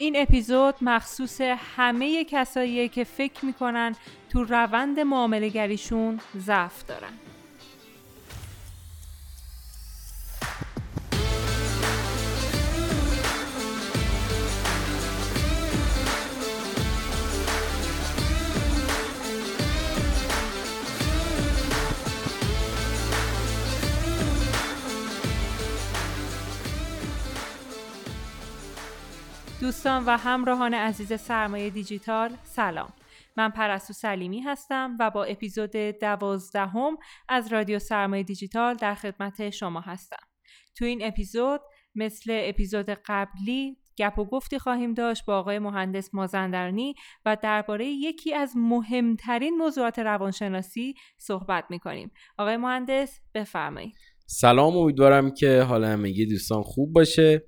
این اپیزود مخصوص همه کساییه که فکر می‌کنن تو روند معامله گریشون ضعف دارن. دوستان و همراهان عزیز سرمایه دیجیتال سلام. من پرستو سلیمی هستم و با اپیزود دوازدهم از رادیو سرمایه دیجیتال در خدمت شما هستم. تو این اپیزود مثل اپیزود قبلی گپ و گفتی خواهیم داشت با آقای مهندس مازندرنی و درباره یکی از مهمترین موضوعات روانشناسی صحبت می‌کنیم. آقای مهندس بفرمایید. سلام امیدوارم که حال همگی دوستان خوب باشه.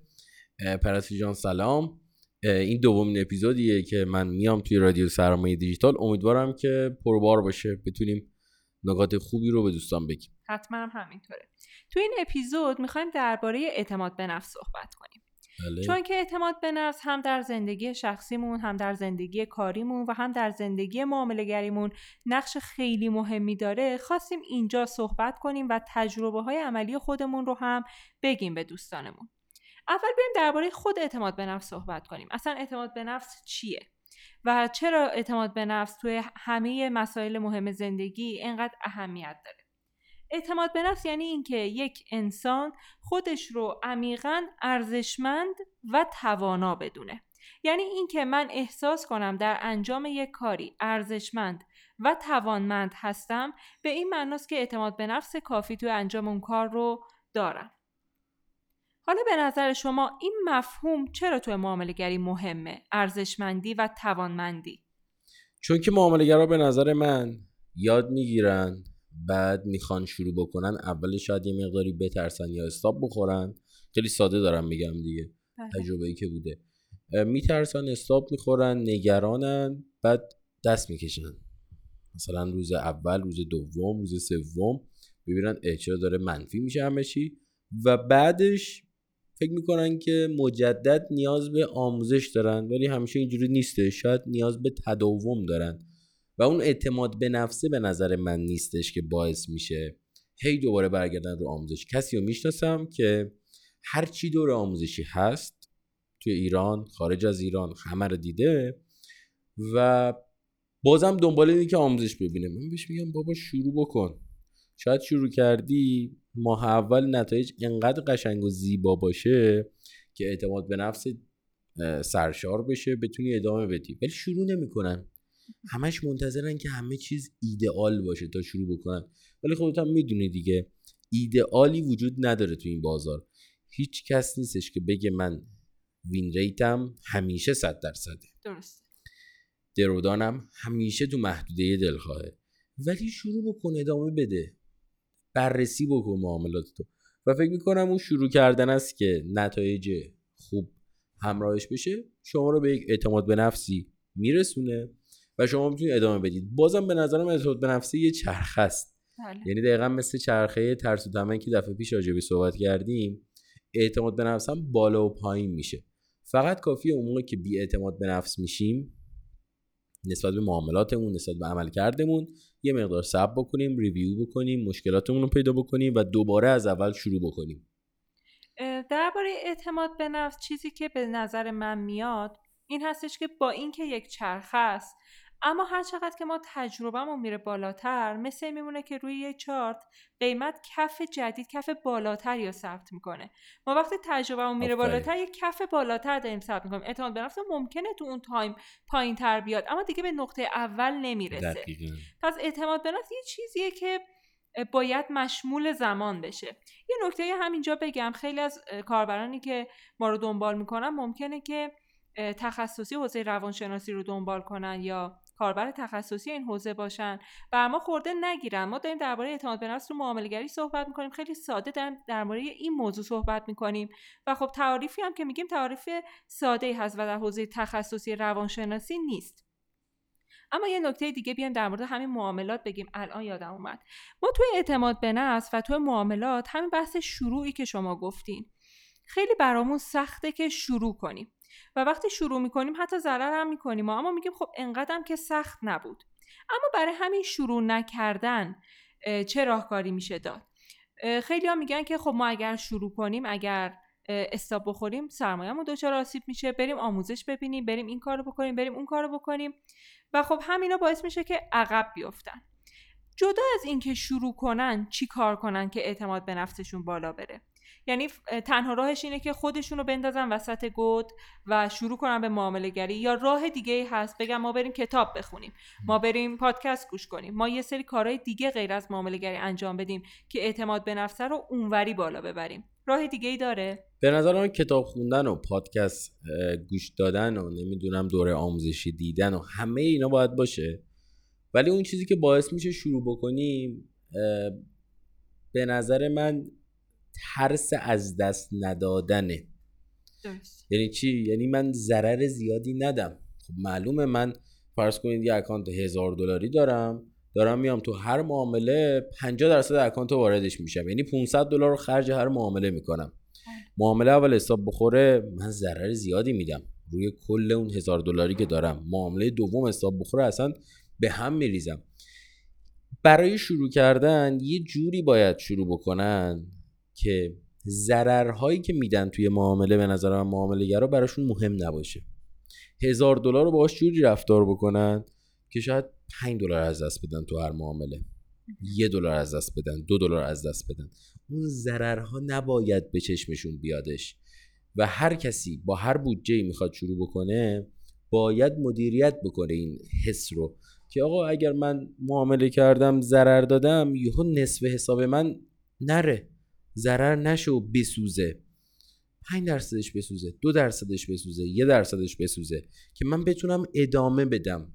پرستو جان سلام. این دومین اپیزودیه که من میام توی رادیو سرمایه دیجیتال. امیدوارم که پربار باشه. بتونیم نکات خوبی رو به دوستان بگیم. حتما هم همینطوره. تو این اپیزود می‌خوایم درباره اعتماد به نفس صحبت کنیم. بله. چون که اعتماد به نفس هم در زندگی شخصیمون هم در زندگی کاریمون و هم در زندگی معاملهگریمون نقش خیلی مهمی داره خواستیم اینجا صحبت کنیم و تجربه های عملی خودمون رو هم بگیم به دوستانمون. اول بریم درباره خود اعتماد به نفس صحبت کنیم. اصلا اعتماد به نفس چیه؟ و چرا اعتماد به نفس توی همه مسائل مهم زندگی اینقدر اهمیت داره؟ اعتماد به نفس یعنی اینکه یک انسان خودش رو عمیقا ارزشمند و توانا بدونه. یعنی اینکه من احساس کنم در انجام یک کاری ارزشمند و توانمند هستم به این معناست که اعتماد به نفس کافی توی انجام اون کار رو دارم. حالا به نظر شما این مفهوم چرا توی معامله گری مهمه؟ ارزشمندی و توانمندی. چون که معامله به نظر من یاد می‌گیرن بعد می‌خوان شروع بکنن اول شاید یه مقداری بترسن یا استاب بخورن. خیلی ساده دارم میگم دیگه بله. تجربه ای که بوده. میترسن استاب می‌خورن نگرانن بعد دست می‌کشن. مثلا روز اول روز دوم روز سوم ببینن چرا داره منفی میشه همه چی؟ و بعدش فکر می‌کنن که مجدد نیاز به آموزش دارن ولی همیشه اینجوری نیسته. شاید نیاز به تداوم دارن. و اون اعتماد به نفسه به نظر من نیستش که باعث میشه هی دوباره برگردن رو آموزش. کسی رو می‌شناسم که هر چی دور آموزشی هست توی ایران خارج از ایران همه رو دیده و بازم دنبال اینه که آموزش ببینه. من بهش میگم بابا شروع بکن. شاید شروع کردی ماه اول نتایج انقدر قشنگ و زیبا باشه که اعتماد به نفس سرشار بشه بتونی ادامه بدی. ولی شروع نمی‌کنن. همش منتظرن که همه چیز ایدئال باشه تا شروع بکنن. ولی خودت هم می‌دونی دیگه ایدئالی وجود نداره تو این بازار. هیچ کس نیستش که بگه من وین ریتم همیشه صد درصده. درست درودانم همیشه تو محدوده دلخواهه ولی شروع بکن ادامه بده. بررسی بکن معاملات تو و فکر می‌کنم اون شروع کردن است که نتایج خوب همراهش بشه شما رو به یک اعتماد به نفسی میرسونه و شما می‌تونید ادامه بدید. بازم به نظرم اعتماد به نفسی یه چرخ است. بله. یعنی دقیقا مثل چرخه ترس و که دفعه پیش راجبی صحبت کردیم اعتماد به نفس هم بالا و پایین میشه. فقط کافیه اون موقع که بی اعتماد به نفس میشیم نسبت به معاملاتمون نسبت به عملکردمون یه مقدار صبر بکنیم ریویو بکنیم مشکلاتمون رو پیدا بکنیم و دوباره از اول شروع بکنیم. درباره اعتماد به نفس چیزی که به نظر من میاد این هستش که با اینکه یک چرخه است اما هر چقدر که ما تجربهمون میره بالاتر مثل میمونه که روی یه چارت قیمت کف جدید کف بالاتر یا ثبت می‌کنه. ما وقتی تجربهمون میره بالاتر یه کف بالاتر داریم ثبت می‌کنیم. اعتماد به نفس ممکنه تو اون تایم پایین تر بیاد اما دیگه به نقطه اول نمی‌رسه. پس اعتماد به نفس یه چیزیه که باید مشمول زمان بشه. یه نکته همینجا بگم. خیلی از کاربرانی که ما رو دنبال می‌کنن ممکنه که تخصصی حوزه روانشناسی رو دنبال کنن یا کاربر تخصصی این حوزه باشن. و ما خورده نگیرن. ما داریم درباره اعتماد به نفس رو گری صحبت می‌کنیم. خیلی ساده داریم درباره این موضوع صحبت می‌کنیم. و خب تعریفی هم که میگیم تعریف ساده هست و در حوزه تخصصی روانشناسی نیست. اما یه نکته دیگه بیایم در مورد همین معاملات بگیم. الان یادم اومد. ما توی اعتماد به نفس و توی معاملات همین بحث شروعی که شما گفتین. خیلی برامون سخته که شروع کنیم. و وقتی شروع می‌کنیم حتی ضرر هم می‌کنیم. اما میگیم خب انقدرم که سخت نبود. اما برای همین شروع نکردن چه راهکاری میشه داد؟ خیلی ها میگن که خب ما اگر شروع کنیم اگر استاب بخوریم سرمایه‌مون دچار آسیب میشه. بریم آموزش ببینیم بریم این کارو بکنیم بریم اون کارو بکنیم. و خب همینا باعث میشه که عقب بیفتن. جدا از اینکه شروع کنن چی کار کنن که اعتماد به نفسشون بالا بره؟ یعنی تنها راهش اینه که خودشون رو بندازن وسط گود و شروع کنن به معامله گری یا راه دیگه هست بگم ما بریم کتاب بخونیم. ما بریم پادکست گوش کنیم. ما یه سری کارهای دیگه غیر از معامله گری انجام بدیم که اعتماد به نفس رو اونوری بالا ببریم. راه دیگه ای داره. به نظر من کتاب خوندن و پادکست گوش دادن و نمی‌دونم دوره آموزشی دیدن و همه اینا باید باشه. ولی اون چیزی که باعث میشه شروع بکنیم به نظر من ترس از دست ندادنه. یعنی چی؟ یعنی من ضرر زیادی ندم. خب معلومه من فرض کنید یه اکانت هزار دلاری دارم دارم میام تو هر معامله 50 درصد اکانت واردش میشم. یعنی 500 دلار رو خرج هر معامله می‌کنم. معامله اول حساب بخوره من ضرر زیادی میدم. روی کل اون هزار دلاری که دارم. معامله دوم حساب بخوره اصلا به هم میریزم. برای شروع کردن یه جوری باید شروع بکنن که ضررهایی که میدن توی معامله به نظر من معامله گرا براشون مهم نباشه. هزار دلار رو باهاش جوری رفتار بکنن که شاید 5 دلار از دست بدن تو هر معامله. یه دلار از دست بدن دو دلار از دست بدن. اون ضررها نباید به چشمشون بیادش. و هر کسی با هر بودجه می‌خواد شروع بکنه باید مدیریت بکنه این حس رو. که آقا اگر من معامله کردم ضرر دادم یهو نصف حساب من نره. ضرر نشه و بسوزه. 5 درصدش بسوزه دو درصدش بسوزه یه درصدش بسوزه که من بتونم ادامه بدم.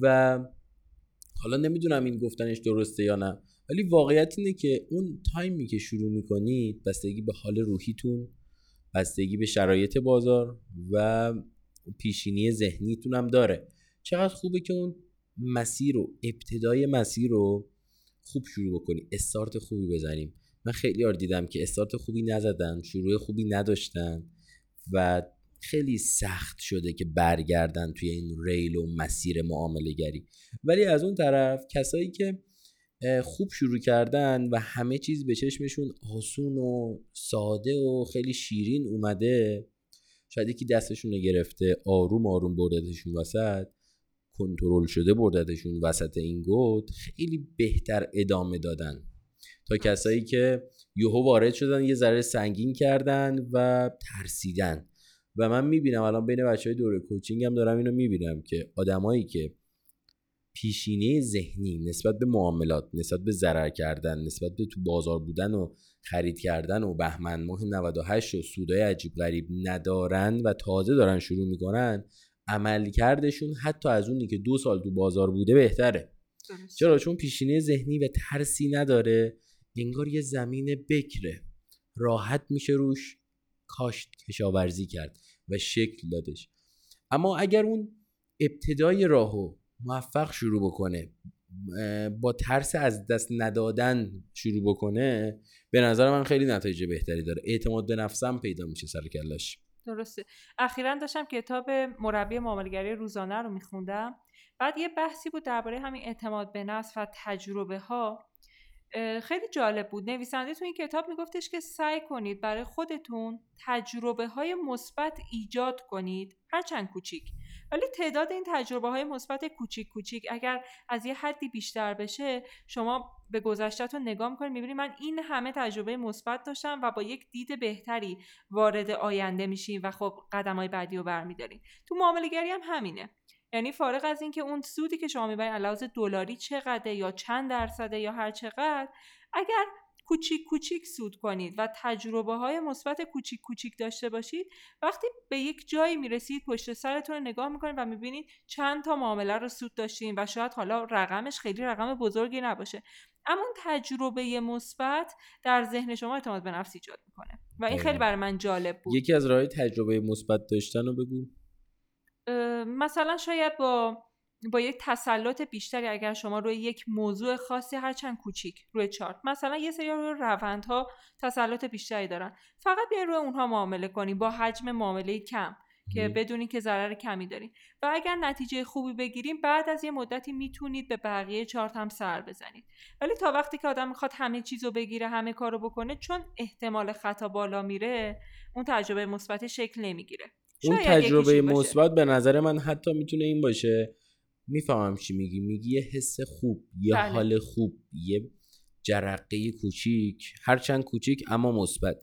و حالا نمی‌دونم این گفتنش درسته یا نه ولی واقعیت اینه که اون تایمی که شروع می‌کنید بستگی به حال روحیتون بستگی به شرایط بازار و پیشینی ذهنیتون هم داره. چقدر خوبه که اون مسیر رو ابتدای مسیر رو خوب شروع بکنی استارت خوبی بزنیم. من خیلی یار دیدم که استارت خوبی نزدن شروع خوبی نداشتن و خیلی سخت شده که برگردن توی این ریل و مسیر معامله گری ولی از اون طرف کسایی که خوب شروع کردن و همه چیز به چشمشون آسون و ساده و خیلی شیرین اومده شاید یکی دستشون رو گرفته آروم آروم بردتشون وسط کنترل شده بردتشون وسط این گود خیلی بهتر ادامه دادن. تا کسایی که یهو وارد شدن یه ذره سنگین کردن و ترسیدن. و من می‌بینم الان بین بچه های دوره کوچینگ هم دارم اینو می‌بینم که آدمایی که پیشینه ذهنی نسبت به معاملات نسبت به ضرر کردن نسبت به تو بازار بودن و خرید کردن و بهمن ماه 98 و سودای عجیب غریب ندارن و تازه دارن شروع می‌کنن عملکردشون حتی از اونی که دو سال تو بازار بوده بهتره. چرا؟ چون پیشینه ذهنی و ترسی نداره. انگار یه زمین بکره. راحت میشه روش کاشت کشاورزی کرد و شکل دادش. اما اگر اون ابتدای راهو موفق شروع بکنه با ترس از دست ندادن شروع بکنه به نظر من خیلی نتایج بهتری داره. اعتماد به نفسم پیدا میشه سر کلاش. درسته. اخیرا داشتم کتاب مربی معاملگری روزانه رو میخوندم. بعد یه بحثی بود درباره همین اعتماد به نفس و تجربه ها خیلی جالب بود. نویسنده تو این کتاب میگفتش که سعی کنید برای خودتون تجربه های مثبت ایجاد کنید هرچند کوچیک. ولی تعداد این تجربه های مثبت کوچیک کوچیک اگر از یه حدی بیشتر بشه شما به گذشتهتون نگاه می‌کنید می‌بینید من این همه تجربه مثبت داشتم و با یک دید بهتری وارد آینده میشیم و خب قدم های بعدی رو برمیداریم. تو معامله هم همینه. یعنی فارغ از اینکه اون سودی که شما می‌برید علاوه دلاری چقدره یا چند درصده یا هر چقدر اگر کوچیک کوچیک سود کنید و تجربه های مثبت کوچیک کوچیک داشته باشید وقتی به یک جایی می‌رسید پشت سرتون رو نگاه می‌کنید و می‌بینید چند تا معامله رو سود داشتین و شاید حالا رقمش خیلی رقم بزرگی نباشه. اما اون تجربه مثبت در ذهن شما اعتماد به نفس ایجاد می‌کنه. و این خیلی. برای من جالب بود. یکی از راههای تجربه مثبت داشتن رو بگو. مثلا شاید با با یک تسلط بیشتری اگر شما روی یک موضوع خاصی هرچند کوچیک روی چارت مثلا یه سری روی روندها تسلط بیشتری دارن. فقط بیاین روی اونها معامله کنیم با حجم معامله کم که بدونی که ضرر کمی دارین و اگر نتیجه خوبی بگیریم بعد از یه مدتی می‌تونید به بقیه چارت هم سر بزنید. ولی تا وقتی که آدم می‌خواد همه چیز رو بگیره همه کارو بکنه چون احتمال خطا بالا میره اون تجربه مثبت شکل نمی‌گیره. اون تجربه مثبت به نظر من حتی می‌تونه این باشه. می‌فهمم چی میگی. میگی یه حس خوب یه بله. حال خوب یه جرقه کوچیک. هرچند کوچیک اما مثبت.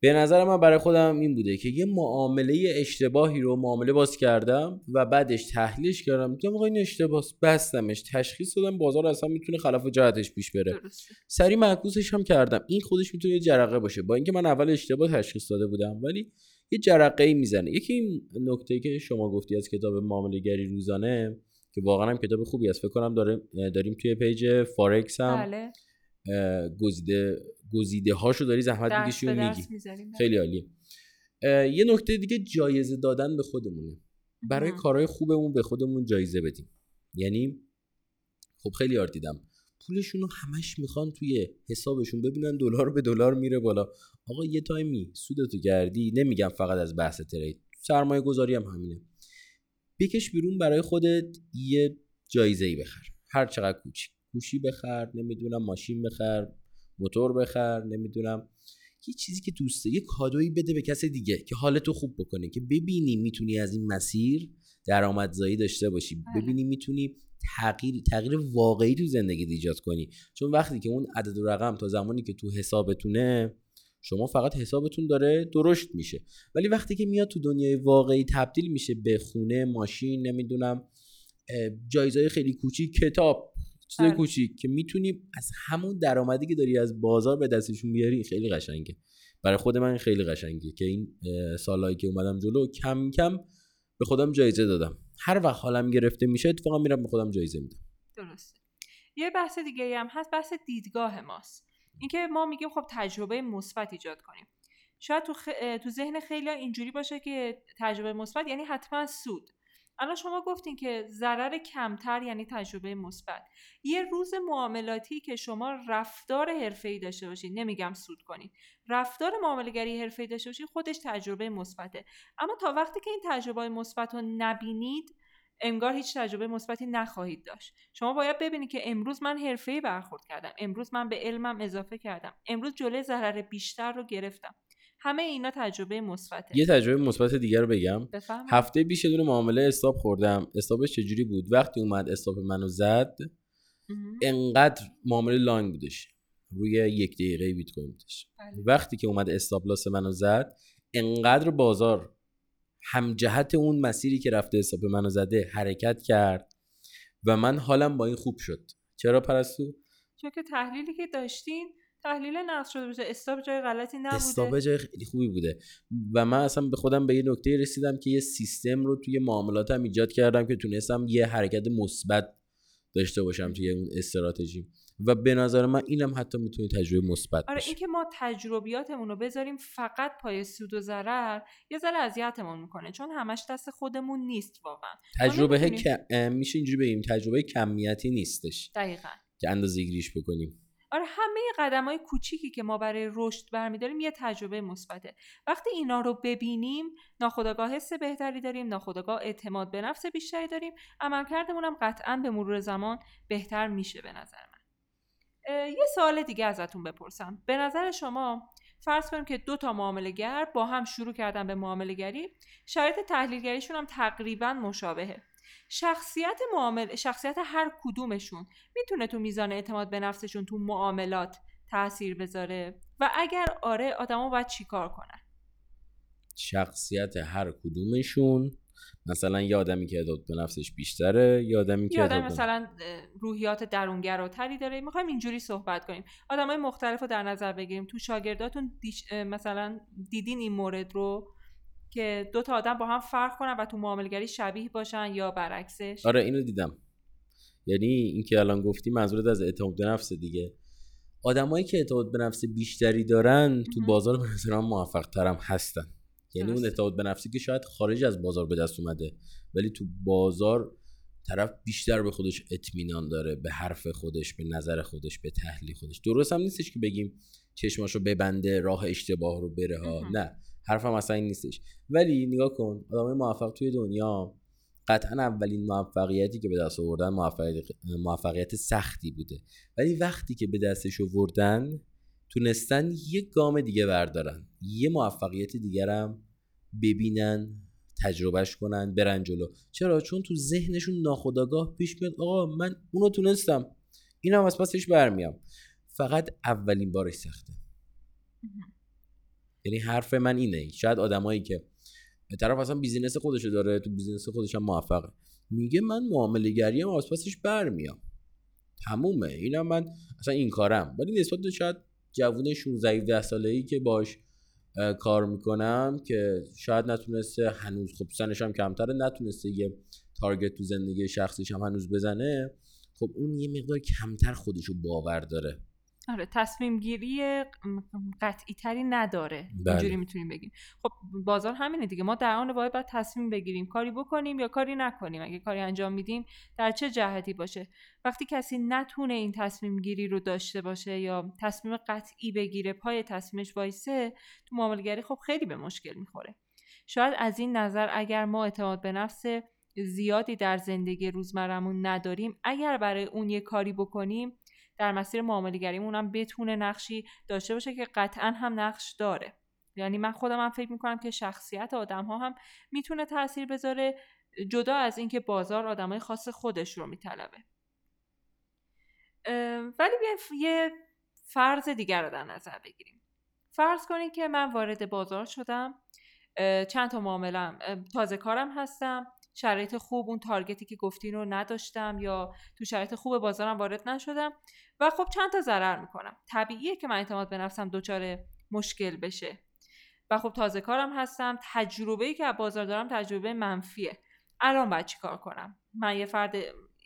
به نظر من برای خودم این بوده که یه معامله اشتباهی رو معامله باز کردم و بعدش تحلیلش کردم. دیدم آقا این اشتباه بستمش تشخیص دادم بازار اصلا می‌تونه خلاف جهتش پیش بره. سری معکوسش هم کردم. این خودش می‌تونه یه جرقه باشه. با اینکه من اول اشتباه تشخیص داده بودم ولی یه جرقه ای می‌زنه. یکی این نکته که شما گفتی از کتاب معامله گری روزانه که واقعا هم کتاب خوبی است. فکر کنم داریم داریم توی page فارکس هم بله. گزیده گزیده هاشو داری زحمت می‌کشی و میگی. خیلی عالیه. یه نکته دیگه جایزه دادن به خودمونه. برای کارهای خوبمون به خودمون جایزه بدیم. یعنی خب خیلی یاد دیدم. پولشون رو همش می‌خوان توی حسابشون ببینن دلار به دلار میره بالا. آقا یه تایمی سودتو کردی؟ نمیگم فقط از بحث ترید. سرمایه گذاری هم همینه. بکش بیرون برای خودت یه جایزه ای بخر. هر چقدر کوچیک گوشی بخر نمی‌دونم ماشین بخر موتور بخر نمی‌دونم. یه چیزی که دوسته یه کادویی بده به کس دیگه که حالتو خوب بکنه. که ببینی می‌تونی از این مسیر درآمدزایی داشته باشی. بله. ببینی می‌تونی تغییر تغییر واقعی تو زندگی ایجاد کنی. چون وقتی که اون عدد و رقم تا زمانی که تو حسابتونه شما فقط حسابتون داره درشت میشه. ولی وقتی که میاد تو دنیای واقعی تبدیل میشه به خونه ماشین نمی‌دونم جایزهای خیلی کوچیک کتاب چیزای آره. کوچیک که می‌تونی از همون درآمدی که داری از بازار به دستشون بیاری خیلی قشنگه. برای خود من خیلی قشنگه که این سالهایی که اومدم جلو کم کم به خودم جایزه دادم. هر وقت حالم گرفته میشه اتفاقا میرم به خودم جایزه میدم. درسته. یه بحث دیگه هم هست بحث دیدگاه ماست. اینکه ما میگیم خب تجربه مثبت ایجاد کنیم. شاید تو, تو ذهن خیلی اینجوری باشه که تجربه مثبت یعنی حتما سود. الان شما گفتین که ضرر کمتر یعنی تجربه مثبت. یه روز معاملاتی که شما رفتار حرفه‌ای داشته باشید نمیگم سود کنید رفتار معاملهگری حرفه‌ای داشته باشید خودش تجربه مثبته. اما تا وقتی که این تجربه مثبت رو نبینید انگار هیچ تجربه مثبتی نخواهید داشت. شما باید ببینید که امروز من حرفه‌ای برخورد کردم. امروز من به علمم اضافه کردم. امروز جلوی ضرر بیشتر رو گرفتم. همه اینا تجربه مثبته. یه تجربه مثبت دیگر رو بگم. بفهم. هفته پیش دونه معامله استاپ خوردم. استاپش چجوری بود؟ وقتی اومد استاپ منو زد انقدر معامله لانگ بودش. روی یک دقیقه بیت کوین بودش. بله. وقتی که اومد استاپ لاس منو زد انقدر بازار هم جهت اون مسیری که رفته استاپ منو زده حرکت کرد و من حالم با این خوب شد. چرا پرستو؟ چون که تحلیلی که داشتین تحلیل نقص شده باشه. استاپ جای غلطی نبوده. استاپ جای خیلی خوبی بوده. و من اصلا به خودم به یه نکته رسیدم که یه سیستم رو توی معاملاتم ایجاد کردم که تونستم یه حرکت مثبت داشته باشم توی اون استراتژی. و به نظر من اینم حتی می‌تونه تجربه مثبت آره اینکه ما تجربیاتمون رو بذاریم فقط پای سود و ضرر یه ذره اذیتمون می‌کنه چون همش دست خودمون نیست واقعا. تجربه میشه اینجوری بگیم تجربه کمیتی نیستش. دقیقا. که اندازه گیریش بکنیم. آره همه قدم های کوچیکی که ما برای رشد برمیداریم یه تجربه مثبته. وقتی اینا رو ببینیم ناخودآگاه حس بهتری داریم ناخودآگاه اعتماد به نفس بیشتری داریم. عملکردمون هم قطعا به مرور زمان بهتر میشه به نظر من. یه سوال دیگه ازتون بپرسم. به نظر شما فرض کنیم که دو تا معامله با هم شروع کردن به معامله گری شرایط تحلیلگریشون هم تقریبا مشابهه. شخصیت معامل شخصیت هر کدومشون می‌تونه تو میزان اعتماد به نفسشون تو معاملات تاثیر بذاره و اگر آره آدما باید چیکار کنن؟ شخصیت هر کدومشون مثلا یه آدمی که اعتماد به نفسش بیشتره یا آدمی که آدم مثلا روحیات درونگراتری داره. می‌خوایم اینجوری صحبت کنیم. آدمای مختلف رو در نظر بگیریم. تو شاگرداتون مثلا دیدین این مورد رو؟ که دو تا آدم با هم فرق کنن و تو معاملگری شبیه باشن یا برعکسش. آره اینو دیدم. یعنی اینکه الان گفتی منظورت از اعتماد به نفس دیگه. آدمایی که اعتماد به نفس بیشتری دارن تو بازار به نظر موفق ترم هستن. یعنی اون اعتماد به نفسی که شاید خارج از بازار به دست اومده ولی تو بازار طرف بیشتر به خودش اطمینان داره به حرف خودش به نظر خودش به تحلیل خودش. درست هم نیستش که بگیم چشماشو ببنده راه اشتباه رو بره ها. نه. حرفم اصلا این نیستش. ولی نگاه کن آدمای موفق توی دنیا قطعا اولین موفقیتی که به دست آوردن موفقیت, سختی بوده. ولی وقتی که به دستش آوردن تونستن یه گام دیگه بردارن. یه موفقیت دیگرم ببینن تجربهش کنن برن جلو. چرا؟ چون تو ذهنشون ناخودآگاه پیش میاد آقا من اونو تونستم. اینم از پسش برمیام. فقط اولین بارش سخته. یعنی حرف من اینه. شاید آدمایی که طرف اصلا business خودشو داره تو business خودش هم موفقه. میگه من معامله گری از پسش برمیام. تمومه. اینم من اصلا این کارم. ولی نسبت به شاید جوون 16 17 ساله ای که باش کار می‌کنم که شاید نتونسته هنوز خب سنش هم کمتره نتونسته یه تارگت تو زندگی شخصیش هم هنوز بزنه. خب اون یه مقدار کمتر خودشو باور داره. آره تصمیم گیری قطعی تری نداره. بله. اینجوری می‌تونیم بگیم. خب بازار همینه دیگه. ما در آن واحد باید تصمیم بگیریم. کاری بکنیم یا کاری نکنیم. اگه کاری انجام میدیم در چه جهتی باشه؟ وقتی کسی نتونه این تصمیم گیری رو داشته باشه یا تصمیم قطعی بگیره پای تصمیمش وایسه تو معاملگری خب خیلی به مشکل می‌خوره. شاید از این نظر اگر ما اعتماد به نفس زیادی در زندگی روزمرمون نداریم اگر برای اون یه کاری بکنیم در مسیر معاملهگریمون هم بتونه نقشی داشته باشه که قطعا هم نقش داره. یعنی من خودم هم فکر می‌کنم که شخصیت آدم ها هم می‌تونه تاثیر بذاره جدا از اینکه بازار آدمای خاص خودش رو میطلبه. ولی یه فرض دیگر رو در نظر بگیریم. فرض کنید که من وارد بازار شدم چند تا معاملم تازه کارم هستم. شرایط خوب اون تارگتی که گفتین رو نداشتم یا تو شرایط خوب بازارم وارد نشدم. و خب چند تا ضرر می‌کنم. طبیعیه که من اعتماد به نفسم دچار مشکل بشه. و خب تازه کارم هستم. تجربه ای که از بازار دارم تجربه منفیه. الان باید چی کار کنم؟ من یه فرد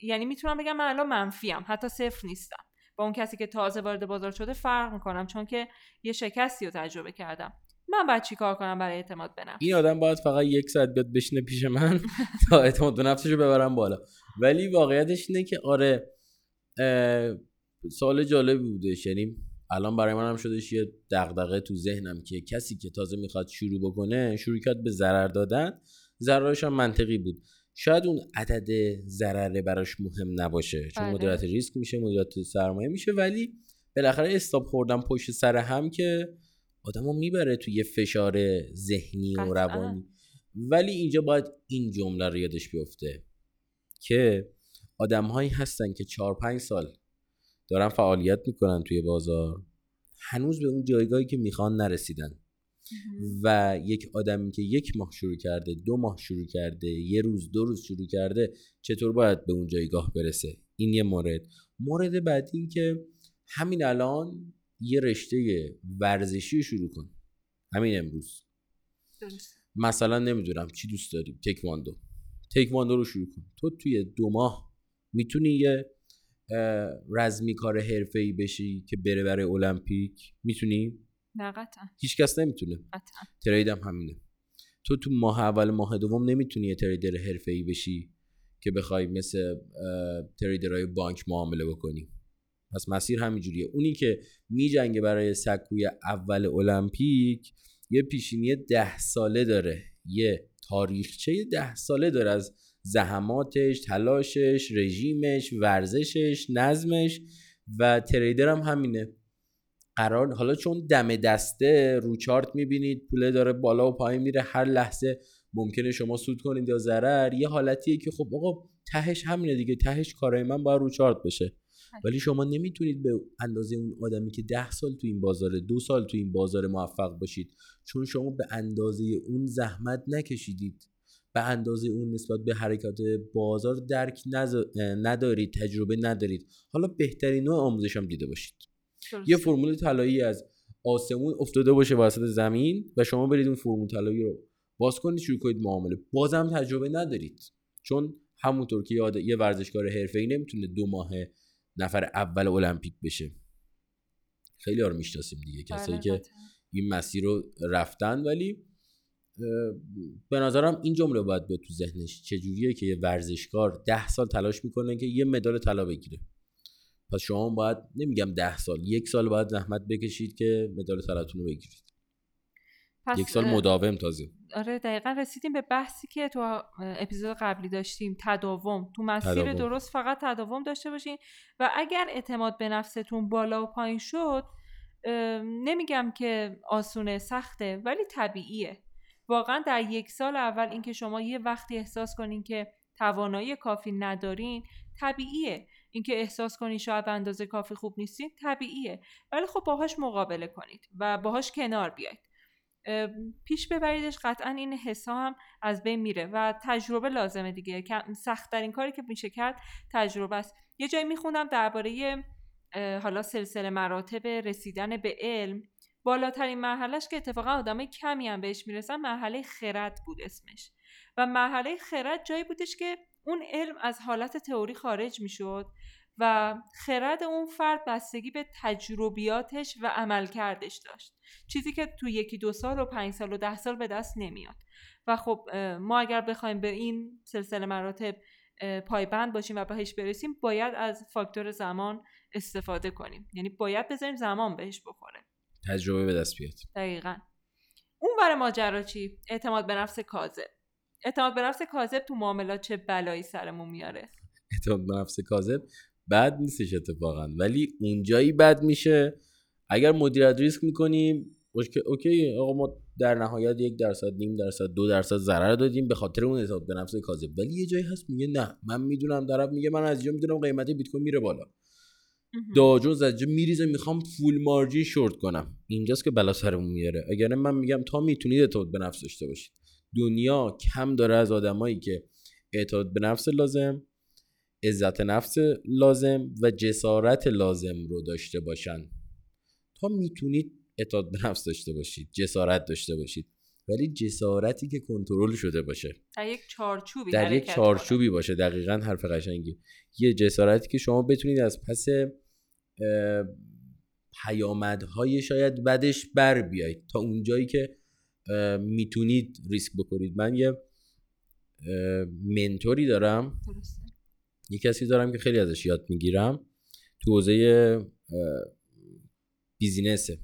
یعنی می‌تونم بگم من الان منفیم. حتی صفر نیستم. با اون کسی که تازه وارد بازار شده فرق می‌کنم. چون که یه شکستی رو تجربه کردم. من باید چی کار کنم برای اعتماد به نفس؟ این آدم باید فقط یک ساعت بیاد بشینه پیش من تا اعتماد به نفسش رو ببرم بالا. ولی واقعیتش اینه که آره سال جالبی بودش یعنی الان برای من هم شدش یه دغدغه تو ذهنم که کسی که تازه می‌خواد شروع بکنه شروع کرد به ضرر دادن ضررش هم منطقی بود. شاید اون عدد ضرره براش مهم نباشه چون بله. مدیریت ریسک میشه مدیریت سرمایه میشه ولی بالاخره استاپ خوردن پشت سر هم که آدمو می‌بره توی یه فشار ذهنی و روانی. ولی اینجا باید این جمله رو یادش بیفته که آدمهایی هستن که چهار پنج سال دارن فعالیت می‌کنن توی بازار هنوز به اون جایگاهی که می‌خوان نرسیدن. و یک آدمی که یک ماه شروع کرده دو ماه شروع کرده یه روز دو روز شروع کرده چطور باید به اون جایگاه برسه؟ این یه مورد. مورد بعدی این که همین الان یه رشته ورزشی رو شروع کن. همین امروز. مثلا نمی‌دونم چی دوست داری تکواندو. تکواندو رو شروع کن. تو توی دو ماه می‌تونی یه رزمی کار حرفه ای بشی که بره برای المپیک؟ می‌تونی؟ نه قطعا هیچ کس نمی‌تونه. قطعا ترید هم همینه. تو تو ماه اول ماه دوم نمی‌تونی یه تریدر حرفه ای بشی که بخوای مثل تریدرهای بانک معامله بکنی. پس مسیر همینجوریه. اونی که میجنگه برای سکوی اول المپیک یه پیشینی ده ساله داره. یه تاریخچه ده ساله داره از زحماتش تلاشش رژیمش ورزشش نظمش و تریدر هم همینه. قرار حالا چون دم دسته رو چارت می‌بینید پوله داره بالا و پایین میره هر لحظه ممکنه شما سود کنید یا ضرر. یه حالتیه که خب آقا تهش همینه دیگه تهش کارای من باید رو چارت بشه. ولی شما نمی‌تونید به اندازه اون آدمی که ده سال تو این بازار دو سال تو این بازار موفق باشید. چون شما به اندازه اون زحمت نکشیدید. به اندازه اون نسبت به حرکات بازار درک ندارید تجربه ندارید. حالا بهترین نوع آموزش هم دیده باشید. یه فرمول طلایی از آسمون افتاده باشه وسط زمین و شما برید اون فرمول طلایی رو باز کنید شروع کنید معامله. بازم تجربه ندارید. چون همونطور که یه ورزشکار حرفه‌ای نمی‌تونه دو ماه نفر اول المپیک بشه. خیلی ها رو می‌شناسیم دیگه کسایی بله، که این مسیر رو رفتن. ولی به نظرم این جمله باید به تو ذهنش. چجوریه که یه ورزشکار ده سال تلاش می‌کنه که یه مدال طلا بگیره. پس شما باید نمیگم ده سال یک سال باید زحمت بکشید که مدال طلاتون رو بگیرید. یک سال مداوم تازه. آره دقیقا رسیدیم به بحثی که تو اپیزود قبلی داشتیم تداوم. تو مسیر درست فقط تداوم داشته باشین و اگر اعتماد به نفستون بالا و پایین شد نمیگم که آسونه سخته ولی طبیعیه. واقعا در یک سال اول اینکه شما یه وقتی احساس کنین که توانایی کافی ندارین طبیعیه. اینکه احساس کنین شاید به اندازه کافی خوب نیستین طبیعیه. ولی خب باهاش مقابله کنید و باهاش کنار بیاید. پیش ببریدش قطعا این حسا هم از بین میره و تجربه لازمه دیگه. سختترین کاری که میشه کرد تجربه است. یه جایی میخوندم درباره حالا سلسله مراتب رسیدن به علم. بالاترین مرحلهش که اتفاقا آدمای کمی هم بهش می‌رسن مرحله خرد بود اسمش. و مرحله خرد جایی بودش که اون علم از حالت تئوری خارج می‌شد و خرد اون فرد بستگی به تجربیاتش و عملکردش داشت. چیزی که تو یکی دو سال و پنج سال و ده سال به دست نمیاد. و خب ما اگر بخوایم به این سلسله مراتب پایبند باشیم و بهش برسیم باید از فاکتور زمان استفاده کنیم. یعنی باید بذاریم زمان بهش بخوره. تجربه به دست بیاد. دقیقا. اون برای ماجرا چی؟ اعتماد به نفس کاذب. اعتماد به نفس کاذب تو معاملات چه بلایی سرمون میاره؟ اعتماد به نفس کاذب بد نیستش اتفاقا. ولی اونجایی بد میشه اگر مدیریت ریسک می‌کنیم اوکی آقا ما در نهایت یک درصد نیم درصد دو درصد ضرر دادیم به خاطر اون اعتماد به نفس کاذب. ولی یه جایی هست میگه نه. من می‌دونم طرف میگه من از اینجا می‌دونم قیمت بیت کوین میره بالا. داجو زجه میریزه می‌خوام فول مارجین شورت کنم. اینجاست که بلا سرمون میاره اگر من میگم تا می‌تونید اعتماد به نفس داشته باشید. دنیا کم داره از آدمایی که اعتماد به نفس لازم عزت نفس لازم و جسارت لازم رو داشته باشن. تا می‌تونید اعتماد به نفس داشته باشید جسارت داشته باشید. ولی جسارتی که کنترل شده باشه. در یک چارچوبی در یک چارچوبی باشه دقیقا حرف قشنگی. یه جسارتی که شما بتونید از پس پیامدهای شاید بدش بر بیایید. تا اونجایی که می‌تونید ریسک بکنید. من یه منتوری دارم. یه کسی دارم که خیلی ازش یاد می‌گیرم. تو حوزه business ه.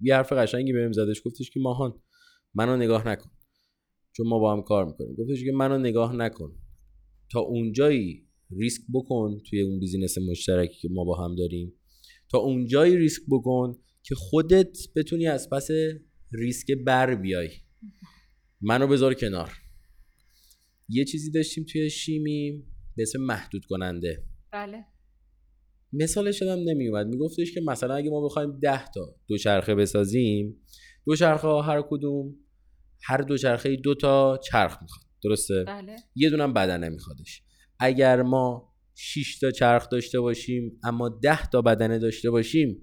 یه حرف قشنگی بهم زدش گفتش که ماهان منو نگاه نکن. چون ما با هم کار می‌کنیم. گفتش که منو نگاه نکن. تا اونجایی ریسک بکن توی اون business مشترکی که ما با هم داریم. تا اونجایی ریسک بکن که خودت بتونی از پس ریسک بر بیای. منو بذار کنار. یه چیزی داشتیم توی شیمی به اسم محدود کننده بله. مثالش هم نمی اومد میگفتش که مثلا اگه ما بخوایم ده تا دوچرخه بسازیم دوچرخه ها هر کدوم هر دوچرخه دو تا چرخ می‌خواد. درسته؟ بله. یه دونم بدنه میخوادش. اگر ما 6 تا چرخ داشته باشیم اما 10 تا بدنه داشته باشیم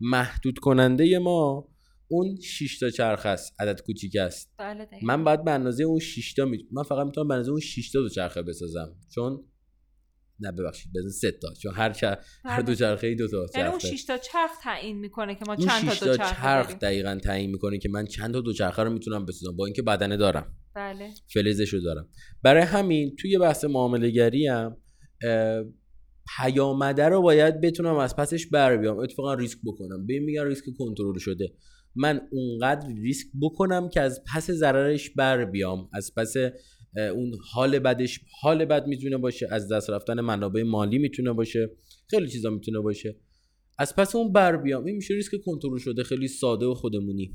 محدود کننده ما اون 6 تا چرخ است عدد کوچیک است. بله من باید به اندازه اون 6 تا می... من فقط می‌تونم به اندازه اون 6 تا دو چرخه بسازم. چون نه ببخشید بزن سه تا چون هر چه هر دو بله. چرخه دو تا یعنی اون 6 تا چرخ تعیین می‌کنه که ما چند تا دو چرخ چرخ دقیقاً تعیین می‌کنه که من چند تا دو چرخه رو می‌تونم بسازم با اینکه بدنه دارم. بله. فلزشو دارم. برای همین توی بحث معامله گری هم پیامده رو باید بتونم از پسش بر بیام. اتفاقا ریسک بکنم. به میگن ریسک کنترل شده. من اونقدر ریسک بکنم که از پس ضررش بر بیام. از پس اون حال بدش حال بد می‌تونه باشه از دست رفتن منابع مالی می‌تونه باشه خیلی چیزا می‌تونه باشه. از پس اون بر بیام. این میشه ریسک کنترل شده خیلی ساده و خودمونی.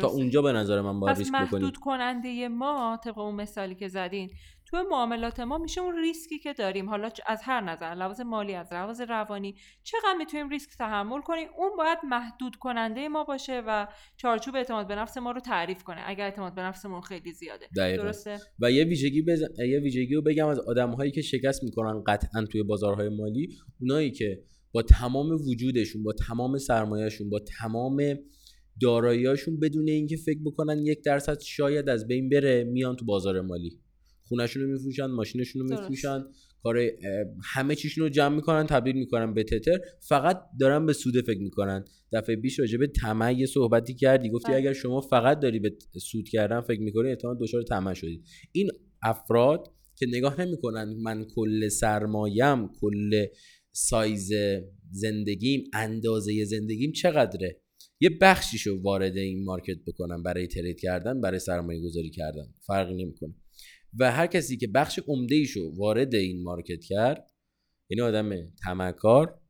تا اونجا به نظر من باید ریسک بکنیم. محدود کننده ما طبق اون مثالی که زدین تو معاملات ما میشه اون ریسکی که داریم. حالا از هر نظر لحاظ مالی از لحاظ روانی چقدر می‌تونیم ریسک تحمل کنیم؟ اون باید محدود کننده ما باشه و چارچوب اعتماد به نفس ما رو تعریف کنه اگر اعتماد به نفسمون خیلی زیاده. دقیقا. درسته؟ و یه ویژگی بز... یه ویژگی رو بگم از آدمهایی که شکست می‌کنن قطعا توی بازارهای مالی اونایی که با تمام وجودشون با تمام سرمایهشون با تمام داراییاشون بدون اینکه فکر بکنن یک درصد شاید از بین بره میان تو بازار مالی. خونهشون رو میفروشن ماشینشون رو میفروشن کار همه چیشون رو جمع می‌کنن تبدیل می‌کنن به تتر. فقط دارن به سود فکر می‌کنن. دفعه بیش راجع به طمع یه صحبتی کردی گفتی بله. اگر شما فقط داری به سود کردن فکر می‌کنی احتمال دچار طمع شدید این افراد که نگاه نمی‌کنن من کل سرمایم کل سایز زندگیم اندازه زندگیم چقدره؟ یه بخشیشو وارد این مارکت بکنم برای ترید کردن برای سرمایه گذاری کردن. فرقی نمی‌کنه. و هر کسی که بخش عمده ایشو وارد این مارکت کرد یعنی آدم تمکار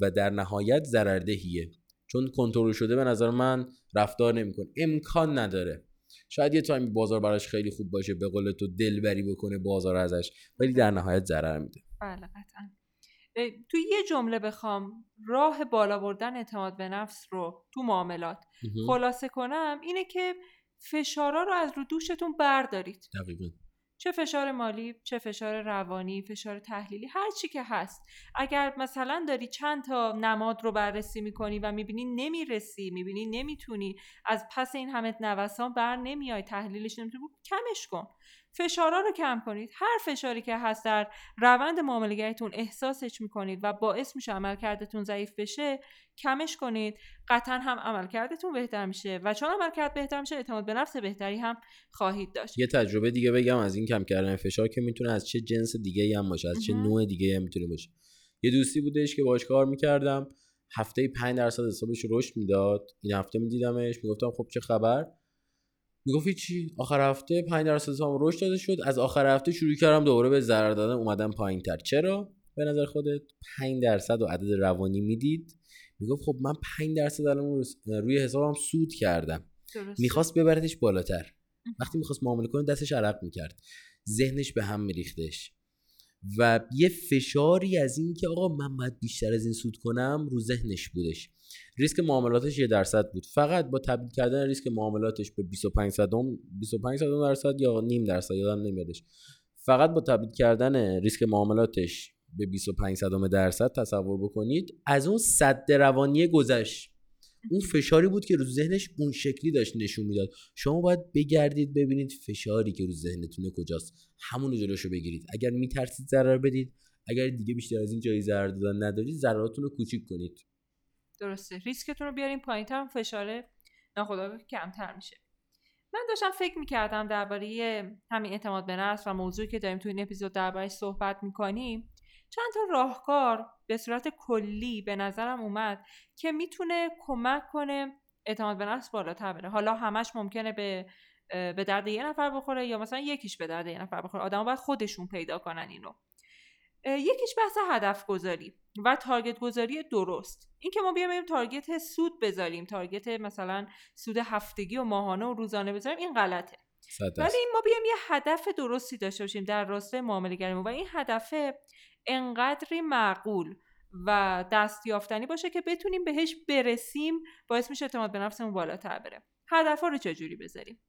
و در نهایت ضرردهیه. چون کنترل شده به نظر من رفتار نمی‌کنه. امکان نداره. شاید یه تایمی بازار براش خیلی خوب باشه به قول تو دلبری بکنه بازار ازش ولی در نهایت ضرر میده. بله قطعا. تو یه جمله بخوام. راه بالا بردن اعتماد به نفس رو تو معاملات. خلاصه کنم اینه که فشارا رو از رو دوشتون بردارید. دقیقا. چه فشار مالی چه فشار روانی فشار تحلیلی هر چی که هست. اگر مثلا داری چند تا نماد رو بررسی می‌کنی و می‌بینی نمی‌رسی می‌بینی نمی‌تونی از پس این همه نوسان بر نمیای تحلیلش نمی‌تونی کمش کن. فشارها رو کم کنید. هر فشاری که هست در روند معاملگریتون احساسش می‌کنید و باعث میشه عملکردتون ضعیف بشه کمش کنید. قطعا هم عملکردتون بهتر میشه و چون عملکرد بهتر میشه اعتماد به نفس بهتری هم خواهید داشت. یه تجربه دیگه بگم از این کم کردن فشار که می‌تونه از چه جنس دیگه هم باشه از چه نوع دیگه هم می‌تونه باشه. یه دوستی بودش که باش کار می‌کردم هفته 5 درصد حسابش رشد می‌داد. این هفته میدیدمش می‌گفتم خب چه خبر؟ می‌گفت چی. آخر هفته 5 درصد هم رشد داده شد. از آخر هفته شروع کردم دوباره به ضرر دادن. اومدم پایین تر چرا؟ به نظر خودت 5 درصد و عدد روانی می‌دید. می‌گفت خب من 5 درصد الان روی حسابم سود کردم. می‌خواست ببردش بالاتر. وقتی می‌خواست معامله کنه دستش عرق می‌کرد. ذهنش به هم میریختش. و یه فشاری از این که آقا من باید بیشتر از این سود کنم رو ذهنش بودش. ریسک معاملاتش یه درصد بود. فقط با تبدیل کردن ریسک معاملاتش به 25 صدم 25 صدم درصد یا نیم درصد یادم نمیادش. فقط با تبدیل کردن ریسک معاملاتش به 25 صدم درصد تصور بکنید از اون صد روانی گذشت. اون فشاری بود که رو ذهنش اون شکلی داشت نشون می‌داد. شما باید بگردید ببینید فشاری که رو ذهنتونه کجاست. همون جلوشو بگیرید. اگر میترسید ضرر بدید اگر دیگه بیشتر از این جایی ضرر دادن ندارید ضرراتون رو کوچیک کنید. درسته. ریسکتون رو بیارین پایین تر فشار ناخودآگاه کمتر میشه. من داشتم فکر می‌کردم درباره همین اعتماد به نفس و موضوعی که داریم تو این اپیزود دربارهش صحبت می‌کنیم چند تا راهکار به صورت کلی به نظرم اومد که می‌تونه کمک کنه اعتماد به نفس بالاتر بره. حالا همش ممکنه به به درد یه نفر بخوره یا مثلا یکیش به درد یه نفر بخوره. آدم باید خودشون پیدا کنن اینو. یکیش بحث هدف گذاری و تارگت گذاری درست. این که ما بیایم تارگت سود بذاریم تارگت مثلا سود هفتگی و ماهانه و روزانه بذاریم این غلطه. ولی ما بیایم یه هدف درستی داشته باشیم در راستای معامله و این هدف انقدری معقول و دستیافتنی باشه که بتونیم بهش برسیم باعث میشه اعتماد به نفسمون بالاتر بره. هدف رو چجوری بذاریم؟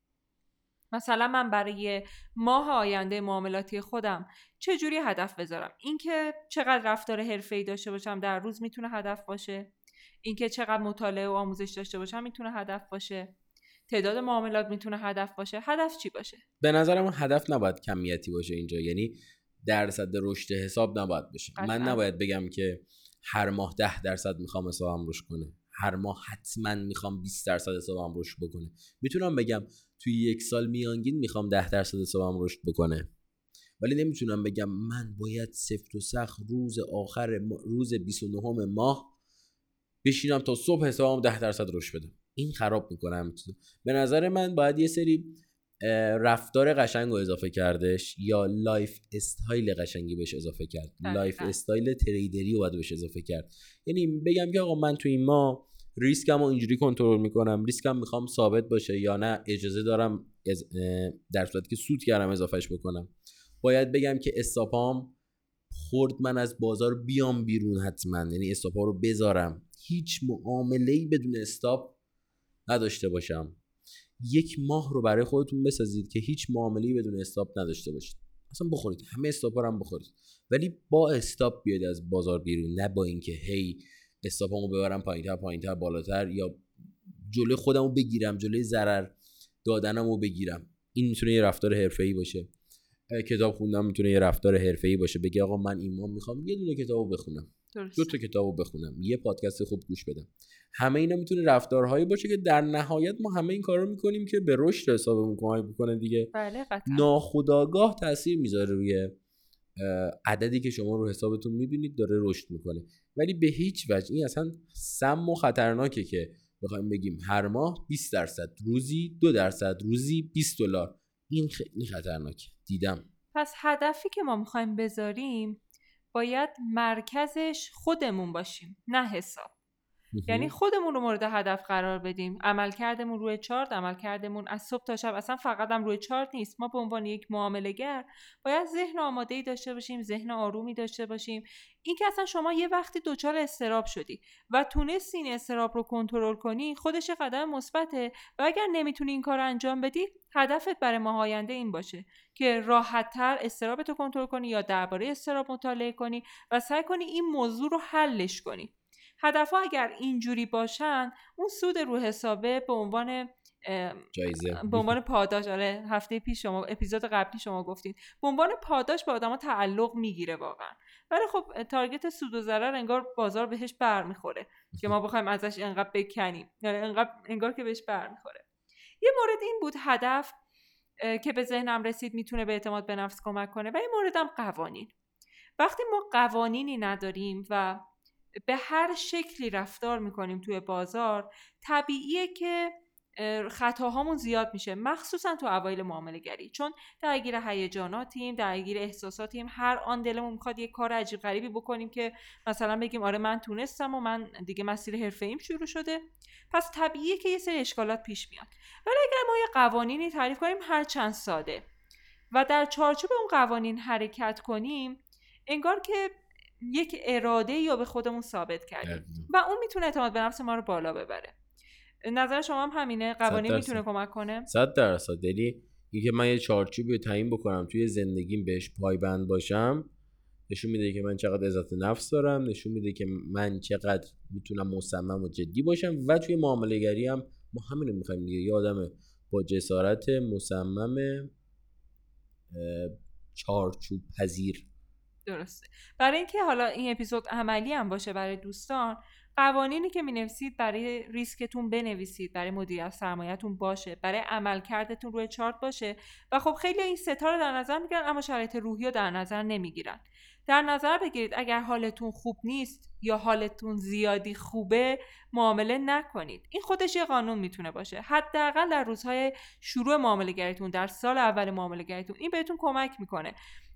مثلا من برای ماه آینده معاملاتی خودم چه جوری هدف بذارم؟ اینکه چقدر رفتار حرفه‌ای داشته باشم در روز می‌تونه هدف باشه. اینکه چقدر مطالعه و آموزش داشته باشم می‌تونه هدف باشه. تعداد معاملات می‌تونه هدف باشه. هدف چی باشه؟ به نظرم هدف نباید کمیتی باشه اینجا. یعنی درصد رشد حساب نباید بشه. من نباید بگم که هر ماه ده درصد می‌خوام حسابم رشد کنه. هر ماه حتما می‌خوام 20 درصد حسابم رشد بکنه. می‌تونم بگم توی یک سال میانگین می‌خوام 10 درصد حسابم رشد بکنه. ولی نمی‌تونم بگم من باید سفت و سخت روز آخر روز 29 ماه بشینم تا صبح حسابم 10 درصد رشد بدم این خراب می‌کنم. به نظر من باید یه سری رفتار قشنگ رو اضافه کردش یا lifestyle قشنگی بهش اضافه کرد. lifestyle trader ی رو باید بهش اضافه کرد. یعنی بگم که آقا من تو این ما ریسکم رو اینجوری کنترل می‌کنم ریسکم می‌خوام ثابت باشه یا نه اجازه دارم در صورتی که سود کردم اضافهش بکنم. باید بگم که stop ام خورد من از بازار بیام بیرون حتما. یعنی stop ا رو بذارم. هیچ معامله بدون استاپ نداشته باشم. یک ماه رو برای خودتون بسازید که هیچ معامله بدون استاپ نداشته باشید. اصلا بخورید. همه استاپ هم بخورید. ولی با استاپ بیاید از بازار بیرون. نه با اینکه هی استاپمو ببرم پایینتر پایینتر بالاتر یا جلوی خودمو بگیرم جلوی ضرر دادنمو بگیرم. این می‌تونه یه رفتار حرفه‌ای باشه. کتاب خوندم می‌تونه یه رفتار حرفه‌ای باشه بگه آقا من این ماه می‌خوام یه دونه کتابو بخونم. درست. دو تا کتابو بخونم. یه پادکست خوب گوش بدم. همه اینا می‌تونه رفتارهایی باشه که در نهایت ما همه این کار رو می‌کنیم که به رشد حسابمون کمک بکنه دیگه. بله ناخداگاه تاثیر می‌ذاره روی عددی که شما رو حسابتون می‌بینید داره رشد می‌کنه. ولی به هیچ وجه این اصلا سم و خطرناکه که بخوایم بگیم هر ماه 20 درصد روزی دو درصد روزی 20 دلار. این خیلی خطرناکه دیدم. پس هدفی که ما می‌خوایم بذاریم باید مرکزش خودمون باشیم نه حساب. یعنی خودمون رو مورد هدف قرار بدیم. عملکردمون روی چارت عملکردمون از صبح تا شب. اصلا فقط هم روی چارت نیست. ما به عنوان یک گر باید ذهن آماده ای داشته باشیم ذهن آرومی داشته باشیم. این که اصلا شما یه وقتی دچار استراب شدی و تونستی این استراب رو کنترل کنی خودش قدم مثبته و اگر نمی‌تونی این کار رو انجام بدی هدفت برای ماه آینده این باشه که راحتتر استرابت رو کنترل کنی یا درباره استراب مطالعه کنی و سعی کنی این موضوع رو حلش کنی. هدفها اگر اینجوری باشن اون سود رو حسابه به عنوان جایزه. به عنوان پاداش. آره هفته پیش شما اپیزود قبلی شما گفتید به عنوان پاداش به آدما تعلق می‌گیره واقعا. ولی خب تارگت سود و ضرر انگار بازار بهش برمیخوره. که ما بخوایم ازش انقدر بکنیم. یعنی انقدر انگار که بهش برمیخوره. یه مورد این بود هدف که به ذهنم رسید می‌تونه به اعتماد به نفس کمک کنه. و این موردم قوانین. وقتی ما قوانینی نداریم و به هر شکلی رفتار می‌کنیم توی بازار طبیعیه که خطاهامون زیاد میشه مخصوصا تو اوایل معامله گری چون درگیر هیجاناتیم درگیر احساساتیم هر آن دلمون می‌خواد یه کار عجیب غریبی بکنیم که مثلا بگیم آره من تونستم و من دیگه مسیر حرفه ایم شروع شده. پس طبیعیه که یه سری اشکالات پیش میاد. ولی اگر ما یه قوانینی تعریف کنیم هر چند ساده. و در چارچوب اون قوانین حرکت کنیم انگار که یک اراده یا به خودمون ثابت کردیم. و اون می‌تونه اعتماد به نفس ما رو بالا ببره. نظر شما هم همینه؟ قوانین می‌تونه کمک کنه؟ صد درصد. دلی اینکه من یه چارچوبی رو تعیین بکنم توی زندگیم بهش پایبند باشم نشون میده که من چقدر عزت نفس دارم نشون میده که من چقدر می‌تونم مصمم و جدی باشم و توی معامله گری هم ما همین رو می‌خوایم دیگه. یه آدم با جسارت مصمم چارچوب پذیر. درسته. برای اینکه حالا این اپیزود عملی هم باشه برای دوستان قوانینی که نویسید برای ریسکتون بنویسید برای مدیریت سرمایهتون باشه برای عملکردتون روی چارت باشه و خب خیلی این ستا رو در نظر می‌گیرن اما شرایط روحی رو در نظر نمی‌گیرن. در نظر بگیرید اگر حالتون خوب نیست یا حالتون زیادی خوبه معامله نکنید. این خودش یه قانون می‌تونه باشه. حداقل در روزهای شروع معامله گریتون در سال اول معامله گریتون این بهتون کمک می‌کنه.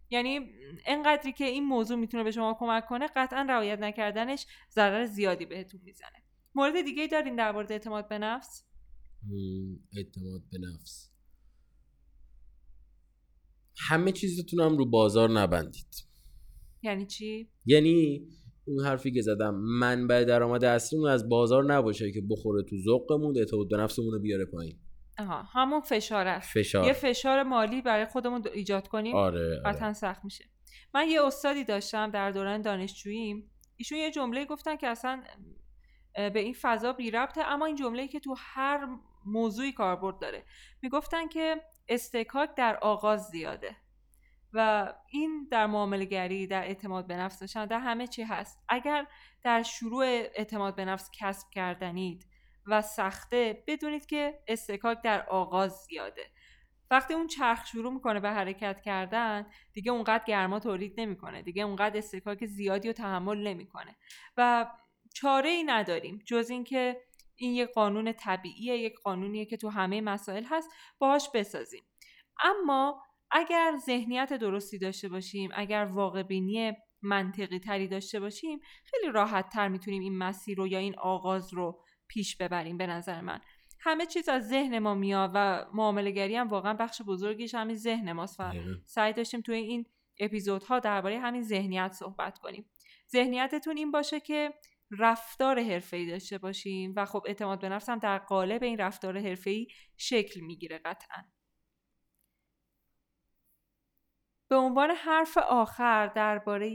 یعنی انقدری که این موضوع می‌تونه به شما کمک کنه قطعا رعایت نکردنش ضرر زیادی بهتون می‌زنه. مورد دیگه دارین در مورد اعتماد به نفس؟ اعتماد به نفس. همه چیزتون هم رو بازار نبندید. یعنی چی؟ یعنی اون حرفی که زدم منبع درآمد اصلیمون از بازار نباشه که بخوره تو ذوقمون اعتماد به نفسمون رو بیاره پایین. آها همون فشار است. فشار. یه فشار مالی برای خودمون ایجاد کنیم آره, آره. سخت میشه. من یه استادی داشتم در دوران دانشجوییم. ایشون یه جمله گفتن که اصلا به این فضا بی ربطه اما این جمله که تو هر موضوعی کاربرد داره. می‌گفتن که استکاک در آغاز زیاده و این در معامله گری در اعتماد به نفس داشتن در همه چی هست. اگر در شروع اعتماد به نفس کسب کردنید و سخته بدونید که استکاک در آغاز زیاده. وقتی اون چرخ شروع می‌کنه به حرکت کردن دیگه اونقدر گرما تولید نمی‌کنه دیگه اونقدر استکاک زیادی رو تحمل نمی‌کنه. و چاره ای نداریم جز اینکه این یک قانون طبیعیه یک قانونیه که تو همه مسائل هست باهاش بسازیم. اما اگر ذهنیت درستی داشته باشیم اگر واقع بینی منطقی تری داشته باشیم خیلی راحت تر می‌تونیم این مسیر رو یا این آغاز رو پیش ببریم به نظر من. همه چیز از ذهن ما میاد و معامله هم واقعا بخش بزرگیش همین ذهن ماست و سعی داشتیم توی این اپیزودها درباره همین ذهنیت صحبت کنیم. ذهنیتتون این باشه که رفتار حرفه‌ای داشته باشیم و خب اعتماد به نفس هم در قالب این رفتار حرفه‌ای شکل می‌گیره قطعا. به عنوان حرف آخر درباره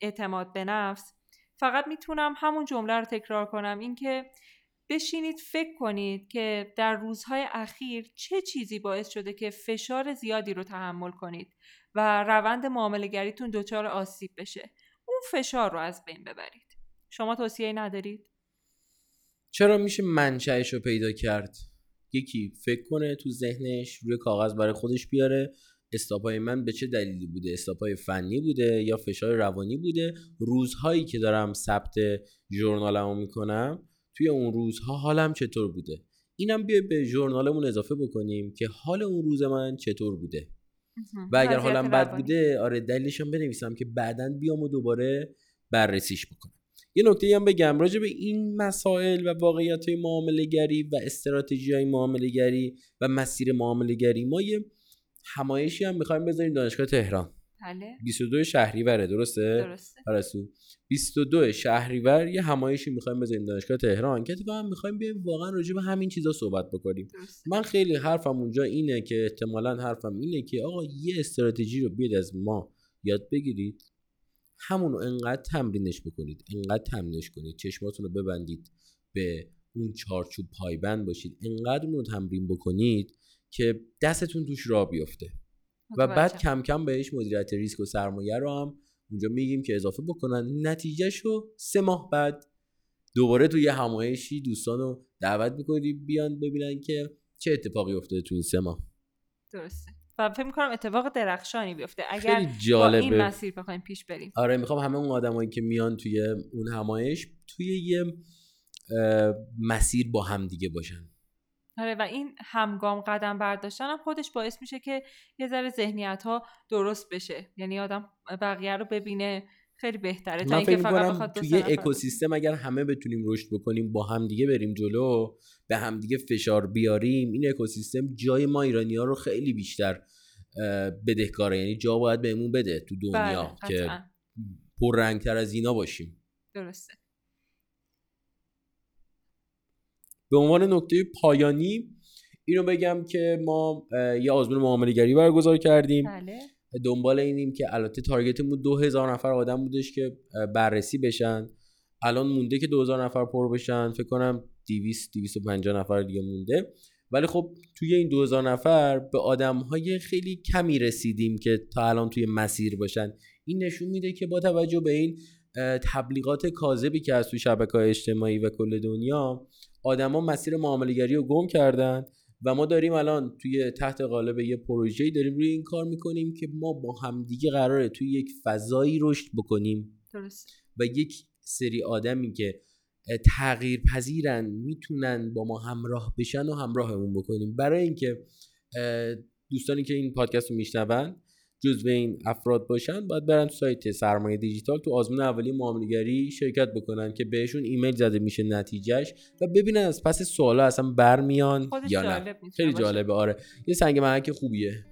اعتماد به نفس فقط می‌تونم همون جمله رو تکرار کنم اینکه بشینید فکر کنید که در روزهای اخیر چه چیزی باعث شده که فشار زیادی رو تحمل کنید و روند معاملهگریتون دچار آسیب بشه. اون فشار رو از بین ببرید. شما توصیه ندارید؟ چرا میشه منشأش رو پیدا کرد؟ یکی فکر کنه تو ذهنش روی کاغذ برای خودش بیاره. استاپای من به چه دلیلی بوده؟ استاپای فنی بوده یا فشار روانی بوده؟ روزهایی که دارم ثبت ژورنالمو می‌کنم توی اون روزها حالم چطور بوده؟ اینم بیا به ژورنالمون اضافه بکنیم که حال اون روز من چطور بوده. و اگر حالم بد بوده آره دلیلش هم بنویسم که بعدا بیام و دوباره بررسیش بکنم. یه نکته هم بگم راجع به این مسائل و واقعیت های معامله گری و استراتژی های معامله گری و مسیر معامله گری ما یه همایشی هم می‌خوایم بذاریم دانشگاه تهران. بله. 22 شهریوره درسته؟ درسته. پرستو 22 شهریور یه همایشی می‌خوایم بذاریم دانشگاه تهران. که اتفاقا می‌خوایم بیایم واقعا راجع به همین چیزا صحبت بکنیم. درسته. من خیلی حرفم اونجا اینه که احتمالا حرفم اینه که آقا یه استراتژی رو بیاد از ما یاد بگیرید. همون رو انقدر تمرینش بکنید انقدر تمرینش کنید چشماتون رو ببندید به اون چارچوب پایبند باشید. انقدر اون رو تمرین بکنید که دستتون توش را بیفته. و بعد. کم کم بهش مدیریت ریسک و سرمایه رو هم اونجا میگیم که اضافه بکنن. نتیجهش رو سه ماه بعد دوباره توی یه همایشی دوستان رو دعوت می‌کنی بیان ببینن که چه اتفاقی افتاده تو این سه ماه. درسته. و فکر می‌کنم اتفاق درخشانی بیفته. اگر خیلی با این جالبه. مسیر بخوایم پیش بریم. آره می‌خوام همه اون آدمایی که میان توی اون همایش توی یه مسیر با هم دیگه باشن. آره و این همگام قدم برداشتن هم خودش باعث میشه که یه ذره ذهنیت ها درست بشه. یعنی آدم بقیه رو ببینه خیلی بهتره. تا اینکه فکر فقط بخواد توی اکوسیستم اگر همه بتونیم رشد بکنیم با هم دیگه بریم جلو به هم دیگه فشار بیاریم این اکوسیستم جای ما ایرانی ها رو خیلی بیشتر بدهکاره. یعنی جا باید بهمون بده تو بله، دنیا که قطعاً. پررنگتر از اینا باشیم. درسته. به عنوان نکته پایانی اینو بگم که ما یه آزمون معامله گری برگزار کردیم. بله. دنبال اینیم که البته تارگتمون دو هزار نفر آدم بودش که بررسی بشن. الان مونده که 2000 نفر پر بشن. فکر کنم 200 250 نفر دیگه مونده. ولی خب توی این 2000 نفر به آدم های خیلی کمی رسیدیم که تا الان توی مسیر باشن. این نشون میده که با توجه به این تبلیغات کاذبی که از توی شبکه های اجتماعی و کل دنیا آدما مسیر معاملهگری رو گم کردن و ما داریم الان توی تحت قالب یه پروژه‌ای داریم روی این کار می‌کنیم که ما با همدیگه قراره توی یک فضایی رشد بکنیم. درسته و یک سری آدمی که تغییر پذیرن می‌تونن با ما همراه بشن و همراهمون بکنیم. برای اینکه دوستانی که این پادکست رو میشنون جزو این افراد باشن باید برن تو سایت سرمایه دیجیتال تو آزمون اولیه معاملهگری شرکت بکنن که بهشون ایمیل زده میشه نتیجهش و ببینن از پس سوالا اصلا برمیان یا نه. خیلی. جالبه آره. یه سنگ محک خوبیه.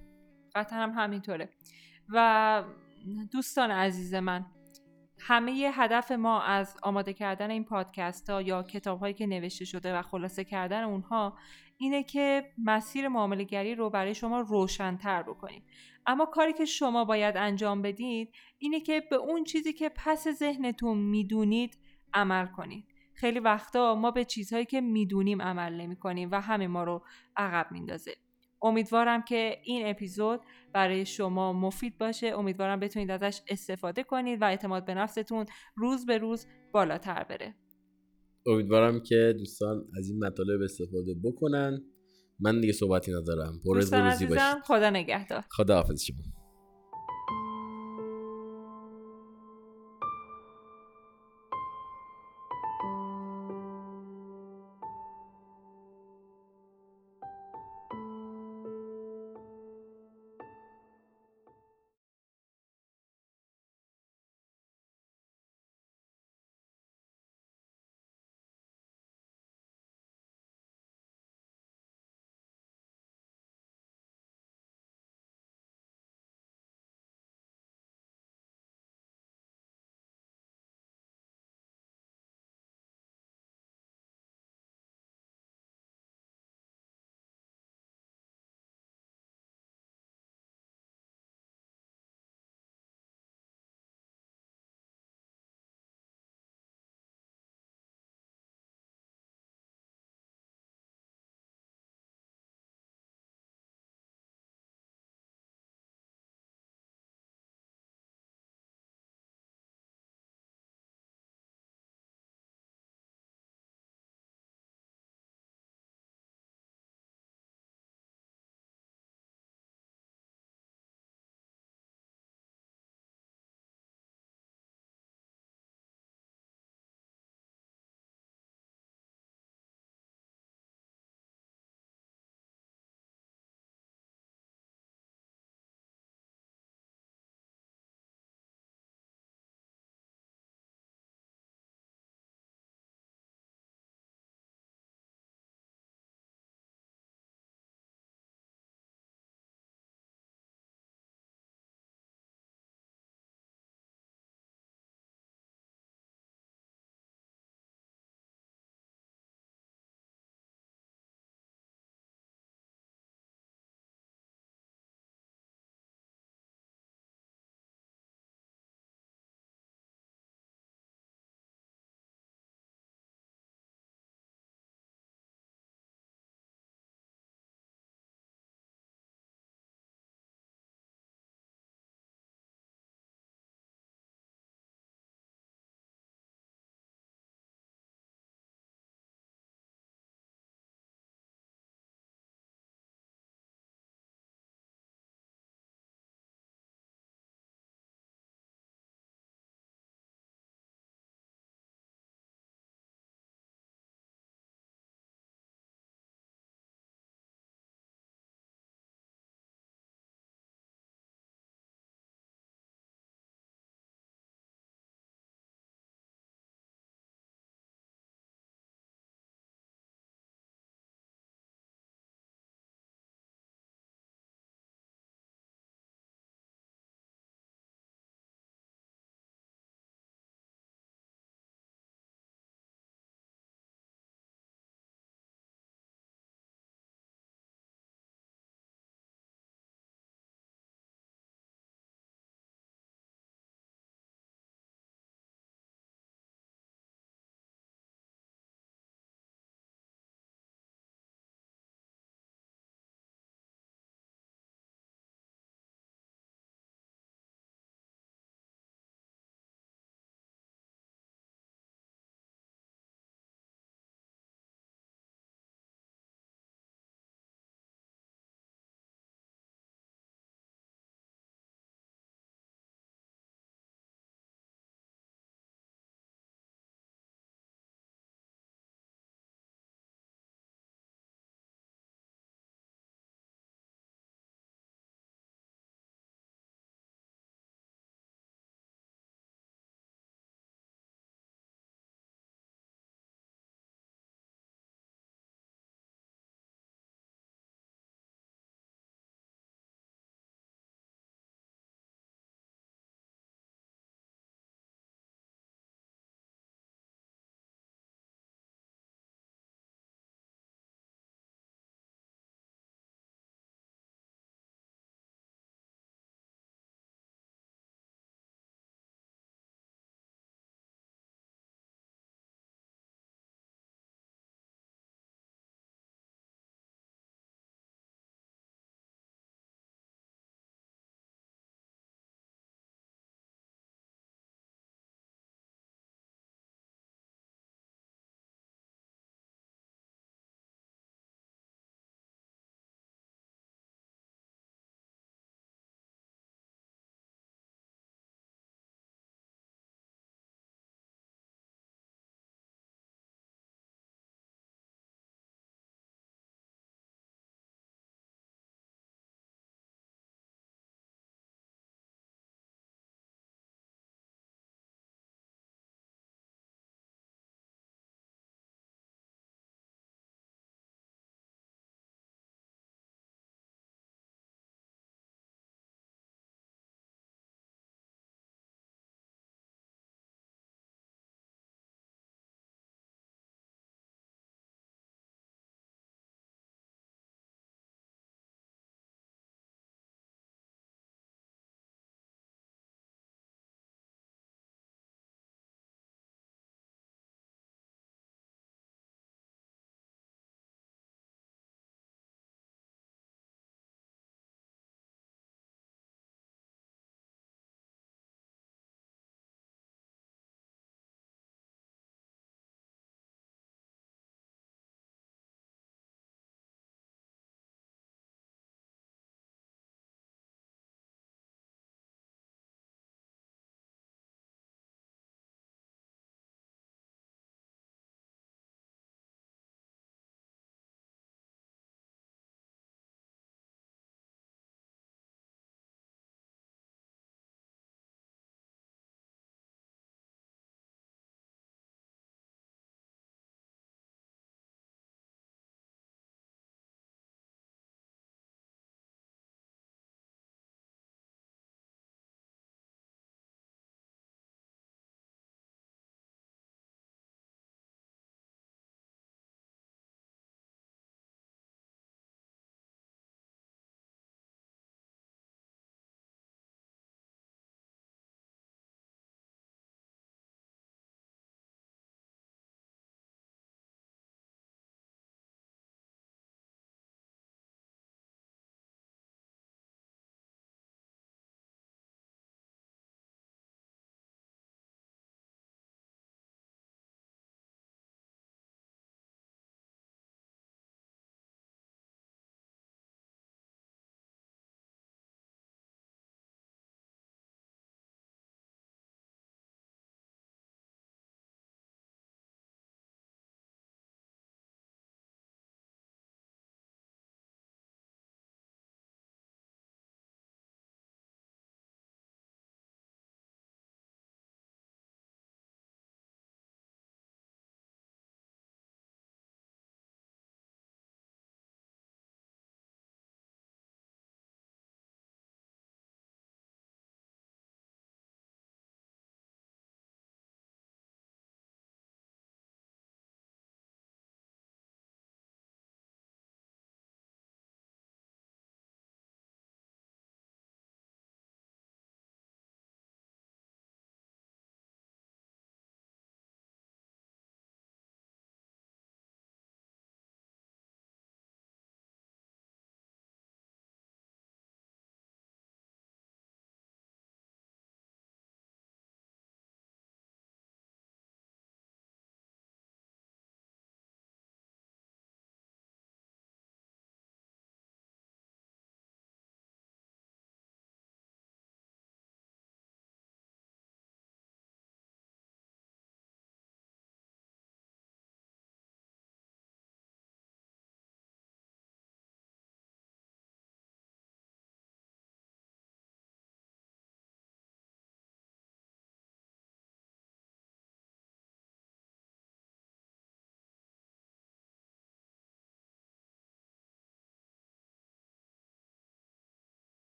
قطعا هم همینطوره. و دوستان عزیز من همه هدف ما از آماده کردن این پادکست ها یا کتاب هایی که نوشته شده و خلاصه کردن اونها اینه که مسیر معامله گری رو برای شما روشنتر بکنیم. اما کاری که شما باید انجام بدید اینه که به اون چیزی که پس ذهنتون می‌دونید عمل کنید. خیلی وقتا ما به چیزهایی که می‌دونیم عمل نمی کنیم و همه ما رو عقب میندازه. امیدوارم که این اپیزود برای شما مفید باشه. امیدوارم بتونید ازش استفاده کنید و اعتماد به نفستون روز به روز بالاتر بره. امیدوارم که دوستان از این مطالب استفاده بکنن. من دیگه صحبتی ندارم. پر روزی باشید خدا نگهدار. خدا حافظ شما